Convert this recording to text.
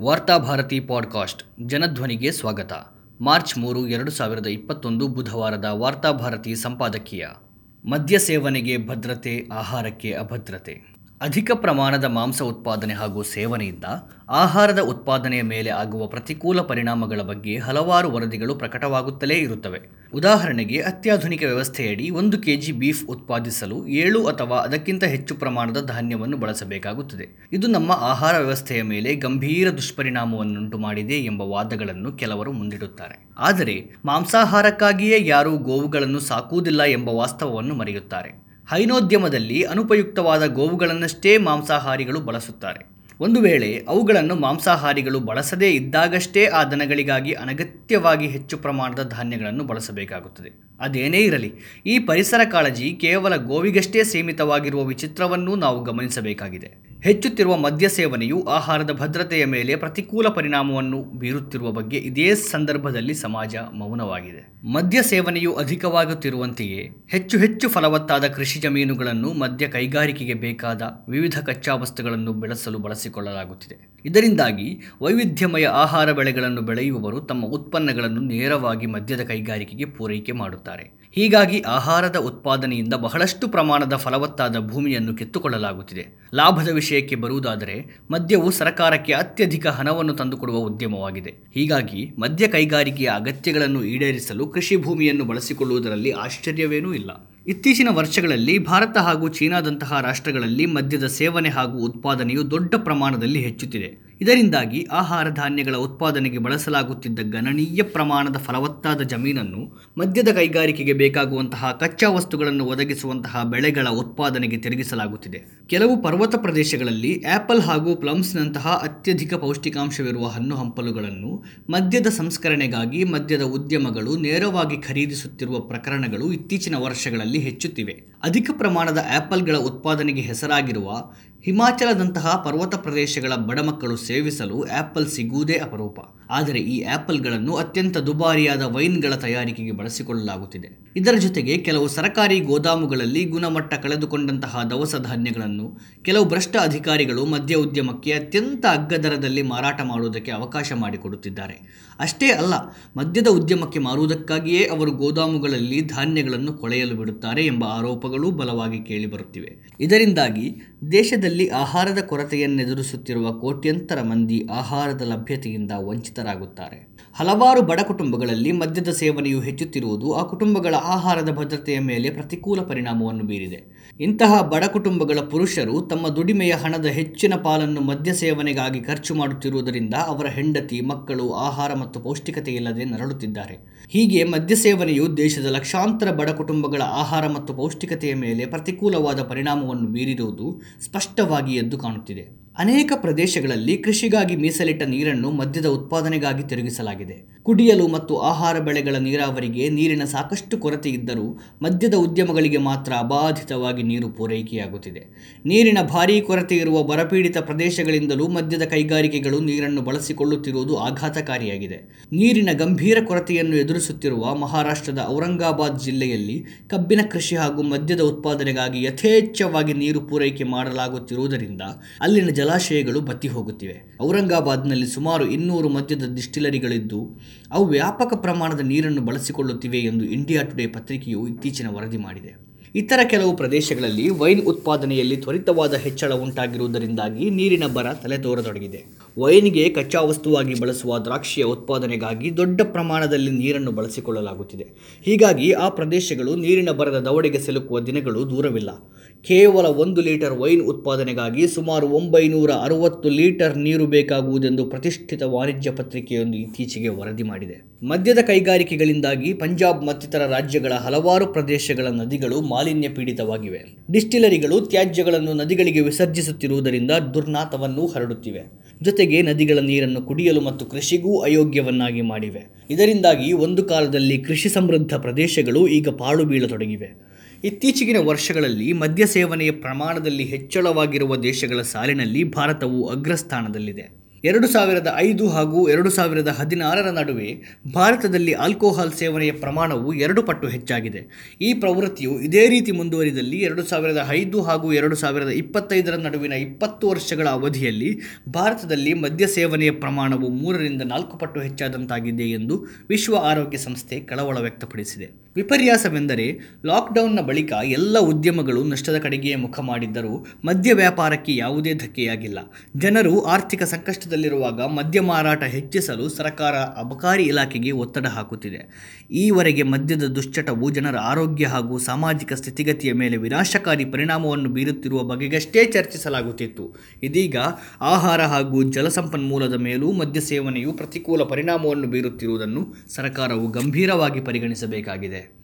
Varthabharati podcast ಜನಧ್ವನಿಗೆ ಸ್ವಾಗತ. March ಮೂರು, ಎರಡು ಸಾವಿರದ ಇಪ್ಪತ್ತೊಂದು ಬುಧವಾರದ ವಾರ್ತಾಭಾರತಿ ಸಂಪಾದಕೀಯ. ಮದ್ಯ ಸೇವನೆಗೆ ಭದ್ರತೆ, ಆಹಾರಕ್ಕೆ ಅಭದ್ರತೆ. ಅಧಿಕ ಪ್ರಮಾಣದ ಮಾಂಸ ಉತ್ಪಾದನೆ ಹಾಗೂ ಸೇವನೆಯಿಂದ ಆಹಾರದ ಉತ್ಪಾದನೆಯ ಮೇಲೆ ಆಗುವ ಪ್ರತಿಕೂಲ ಪರಿಣಾಮಗಳ ಬಗ್ಗೆ ಹಲವಾರು ವರದಿಗಳು ಪ್ರಕಟವಾಗುತ್ತಲೇ ಇರುತ್ತವೆ. ಉದಾಹರಣೆಗೆ, ಅತ್ಯಾಧುನಿಕ ವ್ಯವಸ್ಥೆಯಡಿ ಒಂದು ಕೆಜಿ ಬೀಫ್ ಉತ್ಪಾದಿಸಲು ಏಳು ಅಥವಾ ಅದಕ್ಕಿಂತ ಹೆಚ್ಚು ಪ್ರಮಾಣದ ಧಾನ್ಯವನ್ನು ಬಳಸಬೇಕಾಗುತ್ತದೆ. ಇದು ನಮ್ಮ ಆಹಾರ ವ್ಯವಸ್ಥೆಯ ಮೇಲೆ ಗಂಭೀರ ದುಷ್ಪರಿಣಾಮವನ್ನುಂಟು ಮಾಡಿದೆ ಎಂಬ ವಾದಗಳನ್ನು ಕೆಲವರು ಮುಂದಿಡುತ್ತಾರೆ. ಆದರೆ, ಮಾಂಸಾಹಾರಕ್ಕಾಗಿಯೇ ಯಾರೂ ಗೋವುಗಳನ್ನು ಸಾಕುವುದಿಲ್ಲ ಎಂಬ ವಾಸ್ತವವನ್ನು ಮರೆಯುತ್ತಾರೆ. ಹೈನೋದ್ಯಮದಲ್ಲಿ ಅನುಪಯುಕ್ತವಾದ ಗೋವುಗಳನ್ನಷ್ಟೇ ಮಾಂಸಾಹಾರಿಗಳು ಬಳಸುತ್ತಾರೆ. ಒಂದು ವೇಳೆ ಅವುಗಳನ್ನು ಮಾಂಸಾಹಾರಿಗಳು ಬಳಸದೇ ಇದ್ದಾಗಷ್ಟೇ ಆ ದನಗಳಿಗಾಗಿ ಅನಗತ್ಯವಾಗಿ ಹೆಚ್ಚು ಪ್ರಮಾಣದ ಧಾನ್ಯಗಳನ್ನು ಬಳಸಬೇಕಾಗುತ್ತದೆ. ಅದೇನೇ ಇರಲಿ, ಈ ಪರಿಸರ ಕಾಳಜಿ ಕೇವಲ ಗೋವಿಗಷ್ಟೇ ಸೀಮಿತವಾಗಿರುವ ವಿಚಿತ್ರವನ್ನೂ ನಾವು ಗಮನಿಸಬೇಕಾಗಿದೆ. ಹೆಚ್ಚುತ್ತಿರುವ ಮದ್ಯ ಸೇವನೆಯು ಆಹಾರದ ಭದ್ರತೆಯ ಮೇಲೆ ಪ್ರತಿಕೂಲ ಪರಿಣಾಮವನ್ನು ಬೀರುತ್ತಿರುವ ಬಗ್ಗೆ ಇದೇ ಸಂದರ್ಭದಲ್ಲಿ ಸಮಾಜ ಮೌನವಾಗಿದೆ. ಮದ್ಯ ಸೇವನೆಯು ಅಧಿಕವಾಗುತ್ತಿರುವಂತೆಯೇ ಹೆಚ್ಚು ಹೆಚ್ಚು ಫಲವತ್ತಾದ ಕೃಷಿ ಜಮೀನುಗಳನ್ನು ಮದ್ಯ ಕೈಗಾರಿಕೆಗೆ ಬೇಕಾದ ವಿವಿಧ ಕಚ್ಚಾ ವಸ್ತುಗಳನ್ನು ಬೆಳೆಸಲು ಬಳಸಿಕೊಳ್ಳಲಾಗುತ್ತಿದೆ. ಇದರಿಂದಾಗಿ ವೈವಿಧ್ಯಮಯ ಆಹಾರ ಬೆಳೆಗಳನ್ನು ಬೆಳೆಯುವವರು ತಮ್ಮ ಉತ್ಪನ್ನಗಳನ್ನು ನೇರವಾಗಿ ಮದ್ಯದ ಕೈಗಾರಿಕೆಗೆ ಪೂರೈಕೆ ಮಾಡುತ್ತಾರೆ. ಹೀಗಾಗಿ ಆಹಾರದ ಉತ್ಪಾದನೆಯಿಂದ ಬಹಳಷ್ಟು ಪ್ರಮಾಣದ ಫಲವತ್ತಾದ ಭೂಮಿಯನ್ನು ಕಿತ್ತುಕೊಳ್ಳಲಾಗುತ್ತಿದೆ. ಲಾಭದ ವಿಷಯಕ್ಕೆ ಬರುವುದಾದರೆ ಮದ್ಯವು ಸರ್ಕಾರಕ್ಕೆ ಅತ್ಯಧಿಕ ಹಣವನ್ನು ತಂದುಕೊಡುವ ಉದ್ಯಮವಾಗಿದೆ. ಹೀಗಾಗಿ ಮದ್ಯ ಕೈಗಾರಿಕೆಯ ಅಗತ್ಯಗಳನ್ನು ಈಡೇರಿಸಲು ಕೃಷಿ ಭೂಮಿಯನ್ನು ಬಳಸಿಕೊಳ್ಳುವುದರಲ್ಲಿ ಆಶ್ಚರ್ಯವೇನೂ ಇಲ್ಲ. ಇತ್ತೀಚಿನ ವರ್ಷಗಳಲ್ಲಿ ಭಾರತ ಹಾಗೂ ಚೀನಾದಂತಹ ರಾಷ್ಟ್ರಗಳಲ್ಲಿ ಮದ್ಯದ ಸೇವನೆ ಹಾಗೂ ಉತ್ಪಾದನೆಯು ದೊಡ್ಡ ಪ್ರಮಾಣದಲ್ಲಿ ಹೆಚ್ಚುತ್ತಿದೆ. ಇದರಿಂದಾಗಿ ಆಹಾರ ಧಾನ್ಯಗಳ ಉತ್ಪಾದನೆಗೆ ಬಳಸಲಾಗುತ್ತಿದ್ದ ಗಣನೀಯ ಪ್ರಮಾಣದ ಫಲವತ್ತಾದ ಜಮೀನನ್ನು ಮದ್ಯದ ಕೈಗಾರಿಕೆಗೆ ಬೇಕಾಗುವಂತಹ ಕಚ್ಚಾ ವಸ್ತುಗಳನ್ನು ಒದಗಿಸುವಂತಹ ಬೆಳೆಗಳ ಉತ್ಪಾದನೆಗೆ ತಿರುಗಿಸಲಾಗುತ್ತಿದೆ. ಕೆಲವು ಪರ್ವತ ಪ್ರದೇಶಗಳಲ್ಲಿ ಆಪಲ್ ಹಾಗೂ ಪ್ಲಮ್ಸ್ನಂತಹ ಅತ್ಯಧಿಕ ಪೌಷ್ಟಿಕಾಂಶವಿರುವ ಹಣ್ಣು ಹಂಪಲುಗಳನ್ನು ಮದ್ಯದ ಸಂಸ್ಕರಣೆಗಾಗಿ ಮದ್ಯದ ಉದ್ಯಮಗಳು ನೇರವಾಗಿ ಖರೀದಿಸುತ್ತಿರುವ ಪ್ರಕರಣಗಳು ಇತ್ತೀಚಿನ ವರ್ಷಗಳಲ್ಲಿ ಹೆಚ್ಚುತ್ತಿವೆ. ಅಧಿಕ ಪ್ರಮಾಣದ ಆ್ಯಪಲ್ಗಳ ಉತ್ಪಾದನೆಗೆ ಹೆಸರಾಗಿರುವ ಹಿಮಾಚಲದಂತಹ ಪರ್ವತ ಪ್ರದೇಶಗಳ ಬಡಮಕ್ಕಳು ಸೇವಿಸಲು ಆ್ಯಪಲ್ ಸಿಗುವುದೇ ಅಪರೂಪ. ಆದರೆ ಈ ಆಪಲ್ಗಳನ್ನು ಅತ್ಯಂತ ದುಬಾರಿಯಾದ ವೈನ್ಗಳ ತಯಾರಿಕೆಗೆ ಬಳಸಿಕೊಳ್ಳಲಾಗುತ್ತಿದೆ. ಇದರ ಜೊತೆಗೆ ಕೆಲವು ಸರಕಾರಿ ಗೋದಾಮುಗಳಲ್ಲಿ ಗುಣಮಟ್ಟ ಕಳೆದುಕೊಂಡಂತಹ ದವಸ ಧಾನ್ಯಗಳನ್ನು ಕೆಲವು ಭ್ರಷ್ಟ ಅಧಿಕಾರಿಗಳು ಮದ್ಯ ಉದ್ಯಮಕ್ಕೆ ಅತ್ಯಂತ ಅಗ್ಗದರದಲ್ಲಿ ಮಾರಾಟ ಮಾಡುವುದಕ್ಕೆ ಅವಕಾಶ ಮಾಡಿಕೊಡುತ್ತಿದ್ದಾರೆ. ಅಷ್ಟೇ ಅಲ್ಲ, ಮದ್ಯದ ಉದ್ಯಮಕ್ಕೆ ಮಾರುವುದಕ್ಕಾಗಿಯೇ ಅವರು ಗೋದಾಮುಗಳಲ್ಲಿ ಧಾನ್ಯಗಳನ್ನು ಕೊಳೆಯಲು ಬಿಡುತ್ತಾರೆ ಎಂಬ ಆರೋಪಗಳು ಬಲವಾಗಿ ಕೇಳಿಬರುತ್ತಿವೆ. ಇದರಿಂದಾಗಿ ದೇಶದಲ್ಲಿ ಆಹಾರದ ಕೊರತೆಯನ್ನೆದುರಿಸುತ್ತಿರುವ ಕೋಟ್ಯಂತರ ಮಂದಿ ಆಹಾರದ ಲಭ್ಯತೆಯಿಂದ ವಂಚಿತರಾಗುತ್ತಾರೆ ಹಲವಾರು ಬಡ ಕುಟುಂಬಗಳಲ್ಲಿ ಮದ್ಯದ ಸೇವನೆಯು ಹೆಚ್ಚುತ್ತಿರುವುದು ಆ ಕುಟುಂಬಗಳ ಆಹಾರದ ಭದ್ರತೆಯ ಮೇಲೆ ಪ್ರತಿಕೂಲ ಪರಿಣಾಮವನ್ನು ಬೀರಿದೆ. ಇಂತಹ ಬಡ ಕುಟುಂಬಗಳ ಪುರುಷರು ತಮ್ಮ ದುಡಿಮೆಯ ಹಣದ ಹೆಚ್ಚಿನ ಪಾಲನ್ನು ಮದ್ಯ ಸೇವನೆಗಾಗಿ ಖರ್ಚು ಮಾಡುತ್ತಿರುವುದರಿಂದ ಅವರ ಹೆಂಡತಿ, ಮಕ್ಕಳು, ಆಹಾರ ಮತ್ತು ಪೌಷ್ಟಿಕತೆ ಇಲ್ಲದೆ ನರಳುತ್ತಿದ್ದಾರೆ. ಹೀಗೆ ಮದ್ಯ ಸೇವನೆಯು ದೇಶದ ಲಕ್ಷಾಂತರ ಬಡ ಕುಟುಂಬಗಳ ಆಹಾರ ಮತ್ತು ಪೌಷ್ಟಿಕತೆಯ ಮೇಲೆ ಪ್ರತಿಕೂಲವಾದ ಪರಿಣಾಮವನ್ನು ಬೀರಿರುವುದು ಸ್ಪಷ್ಟವಾಗಿ ಎದ್ದು ಕಾಣುತ್ತಿದೆ. ಅನೇಕ ಪ್ರದೇಶಗಳಲ್ಲಿ ಕೃಷಿಗಾಗಿ ಮೀಸಲಿಟ್ಟ ನೀರನ್ನು ಮದ್ಯದ ಉತ್ಪಾದನೆಗಾಗಿ ತಿರುಗಿಸಲಾಗಿದೆ. ಕುಡಿಯಲು ಮತ್ತು ಆಹಾರ ಬೆಳೆಗಳ ನೀರಾವರಿಗೆ ನೀರಿನ ಸಾಕಷ್ಟು ಕೊರತೆ ಇದ್ದರೂ ಮದ್ಯದ ಉದ್ಯಮಗಳಿಗೆ ಮಾತ್ರ ಅಬಾಧಿತವಾಗಿ ನೀರು ಪೂರೈಕೆಯಾಗುತ್ತಿದೆ. ನೀರಿನ ಭಾರೀ ಕೊರತೆ ಇರುವ ಬರಪೀಡಿತ ಪ್ರದೇಶಗಳಿಂದಲೂ ಮದ್ಯದ ಕೈಗಾರಿಕೆಗಳು ನೀರನ್ನು ಬಳಸಿಕೊಳ್ಳುತ್ತಿರುವುದು ಆಘಾತಕಾರಿಯಾಗಿದೆ. ನೀರಿನ ಗಂಭೀರ ಕೊರತೆಯನ್ನು ಎದುರಿಸುತ್ತಿರುವ ಮಹಾರಾಷ್ಟ್ರದ ಔರಂಗಾಬಾದ್ ಜಿಲ್ಲೆಯಲ್ಲಿ ಕಬ್ಬಿನ ಕೃಷಿ ಹಾಗೂ ಮದ್ಯದ ಉತ್ಪಾದನೆಗಾಗಿ ಯಥೇಚ್ಛವಾಗಿ ನೀರು ಪೂರೈಕೆ ಮಾಡಲಾಗುತ್ತಿರುವುದರಿಂದ ಅಲ್ಲಿನ ಜಲಾಶಯಗಳು ಬತ್ತಿ ಹೋಗುತ್ತಿವೆ. ಔರಂಗಾಬಾದ್ನಲ್ಲಿ ಸುಮಾರು ಇನ್ನೂರು ಮದ್ಯದ ಡಿಸ್ಟಿಲರಿಗಳಿದ್ದು, ಅವು ವ್ಯಾಪಕ ಪ್ರಮಾಣದ ನೀರನ್ನು ಬಳಸಿಕೊಳ್ಳುತ್ತಿವೆ ಎಂದು ಇಂಡಿಯಾ ಟುಡೇ ಪತ್ರಿಕೆಯು ಇತ್ತೀಚಿನ ವರದಿ ಮಾಡಿದೆ. ಇತರ ಕೆಲವು ಪ್ರದೇಶಗಳಲ್ಲಿ ವೈನ್ ಉತ್ಪಾದನೆಯಲ್ಲಿ ತ್ವರಿತವಾದ ಹೆಚ್ಚಳ ಉಂಟಾಗಿರುವುದರಿಂದಾಗಿ ನೀರಿನ ಬರ ತಲೆದೋರತೊಡಗಿದೆ. ವೈನ್ಗೆ ಕಚ್ಚಾ ವಸ್ತುವಾಗಿ ಬಳಸುವ ದ್ರಾಕ್ಷಿಯ ಉತ್ಪಾದನೆಗಾಗಿ ದೊಡ್ಡ ಪ್ರಮಾಣದಲ್ಲಿ ನೀರನ್ನು ಬಳಸಿಕೊಳ್ಳಲಾಗುತ್ತಿದೆ. ಹೀಗಾಗಿ ಆ ಪ್ರದೇಶಗಳು ನೀರಿನ ಬರದ ದವಡೆಗೆ ಸಿಲುಕುವ ದಿನಗಳು ದೂರವಿಲ್ಲ. ಕೇವಲ ಒಂದು ಲೀಟರ್ ವೈನ್ ಉತ್ಪಾದನೆಗಾಗಿ ಸುಮಾರು ಒಂಬೈನೂರ ಅರವತ್ತು ಲೀಟರ್ ನೀರು ಬೇಕಾಗುವುದೆಂದು ಪ್ರತಿಷ್ಠಿತ ವಾಣಿಜ್ಯ ಪತ್ರಿಕೆಯೊಂದು ಇತ್ತೀಚೆಗೆ ವರದಿ ಮಾಡಿದೆ. ಮದ್ಯದ ಕೈಗಾರಿಕೆಗಳಿಂದಾಗಿ ಪಂಜಾಬ್ ಮತ್ತಿತರ ರಾಜ್ಯಗಳ ಹಲವಾರು ಪ್ರದೇಶಗಳ ನದಿಗಳು ಮಾಲಿನ್ಯ ಪೀಡಿತವಾಗಿವೆ ಡಿಸ್ಟಿಲರಿಗಳು ತ್ಯಾಜ್ಯಗಳನ್ನು ನದಿಗಳಿಗೆ ವಿಸರ್ಜಿಸುತ್ತಿರುವುದರಿಂದ ದುರ್ನಾತವನ್ನು ಹರಡುತ್ತಿವೆ. ಜೊತೆಗೆ ನದಿಗಳ ನೀರನ್ನು ಕುಡಿಯಲು ಮತ್ತು ಕೃಷಿಗೂ ಅಯೋಗ್ಯವನ್ನಾಗಿ ಮಾಡಿವೆ. ಇದರಿಂದಾಗಿ ಒಂದು ಕಾಲದಲ್ಲಿ ಕೃಷಿ ಸಮೃದ್ಧ ಪ್ರದೇಶಗಳು ಈಗ ಪಾಳು ಬೀಳತೊಡಗಿವೆ. ಇತ್ತೀಚೆಗಿನ ವರ್ಷಗಳಲ್ಲಿ ಮದ್ಯ ಸೇವನೆಯ ಪ್ರಮಾಣದಲ್ಲಿ ಹೆಚ್ಚಳವಾಗಿರುವ ದೇಶಗಳ ಸಾಲಿನಲ್ಲಿ ಭಾರತವು ಅಗ್ರಸ್ಥಾನದಲ್ಲಿದೆ. ಎರಡು ಸಾವಿರದ ಐದು ಹಾಗೂ ಎರಡು ಸಾವಿರದ ಹದಿನಾರರ ನಡುವೆ ಭಾರತದಲ್ಲಿ ಆಲ್ಕೋಹಾಲ್ ಸೇವನೆಯ ಪ್ರಮಾಣವು ಎರಡು ಪಟ್ಟು ಹೆಚ್ಚಾಗಿದೆ. ಈ ಪ್ರವೃತ್ತಿಯು ಇದೇ ರೀತಿ ಮುಂದುವರಿದಲ್ಲಿ ಎರಡು ಸಾವಿರದ ಐದು ಹಾಗೂ ಎರಡು ಸಾವಿರದ ಇಪ್ಪತ್ತೈದರ ನಡುವಿನ ಇಪ್ಪತ್ತು ವರ್ಷಗಳ ಅವಧಿಯಲ್ಲಿ ಭಾರತದಲ್ಲಿ ಮದ್ಯ ಸೇವನೆಯ ಪ್ರಮಾಣವು ಮೂರರಿಂದ ನಾಲ್ಕು ಪಟ್ಟು ಹೆಚ್ಚಾದಂತಾಗಿದೆ ಎಂದು ವಿಶ್ವ ಆರೋಗ್ಯ ಸಂಸ್ಥೆ ಕಳವಳ ವ್ಯಕ್ತಪಡಿಸಿದೆ. ವಿಪರ್ಯಾಸವೆಂದರೆ ಲಾಕ್ಡೌನ್ನ ಬಳಿಕ ಎಲ್ಲ ಉದ್ಯಮಗಳು ನಷ್ಟದ ಕಡೆಗೆಯೇ ಮುಖ ಮಾಡಿದ್ದರೂ ಮದ್ಯ ವ್ಯಾಪಾರಕ್ಕೆ ಯಾವುದೇ ಧಕ್ಕೆಯಾಗಿಲ್ಲ. ಜನರು ಆರ್ಥಿಕ ಸಂಕಷ್ಟದಲ್ಲಿರುವಾಗ ಮದ್ಯ ಮಾರಾಟ ಹೆಚ್ಚಿಸಲು ಸರ್ಕಾರ ಅಬಕಾರಿ ಇಲಾಖೆಗೆ ಒತ್ತಡ ಹಾಕುತ್ತಿದೆ. ಈವರೆಗೆ ಮದ್ಯದ ದುಶ್ಚಟವು ಜನರ ಆರೋಗ್ಯ ಹಾಗೂ ಸಾಮಾಜಿಕ ಸ್ಥಿತಿಗತಿಯ ಮೇಲೆ ವಿನಾಶಕಾರಿ ಪರಿಣಾಮವನ್ನು ಬೀರುತ್ತಿರುವ ಬಗೆಗಷ್ಟೇ ಚರ್ಚಿಸಲಾಗುತ್ತಿತ್ತು. ಇದೀಗ ಆಹಾರ ಹಾಗೂ ಜಲಸಂಪನ್ಮೂಲದ ಮೇಲೂ ಮದ್ಯ ಸೇವನೆಯು ಪ್ರತಿಕೂಲ ಪರಿಣಾಮವನ್ನು ಬೀರುತ್ತಿರುವುದನ್ನು ಸರ್ಕಾರವು ಗಂಭೀರವಾಗಿ ಪರಿಗಣಿಸಬೇಕಾಗಿದೆ.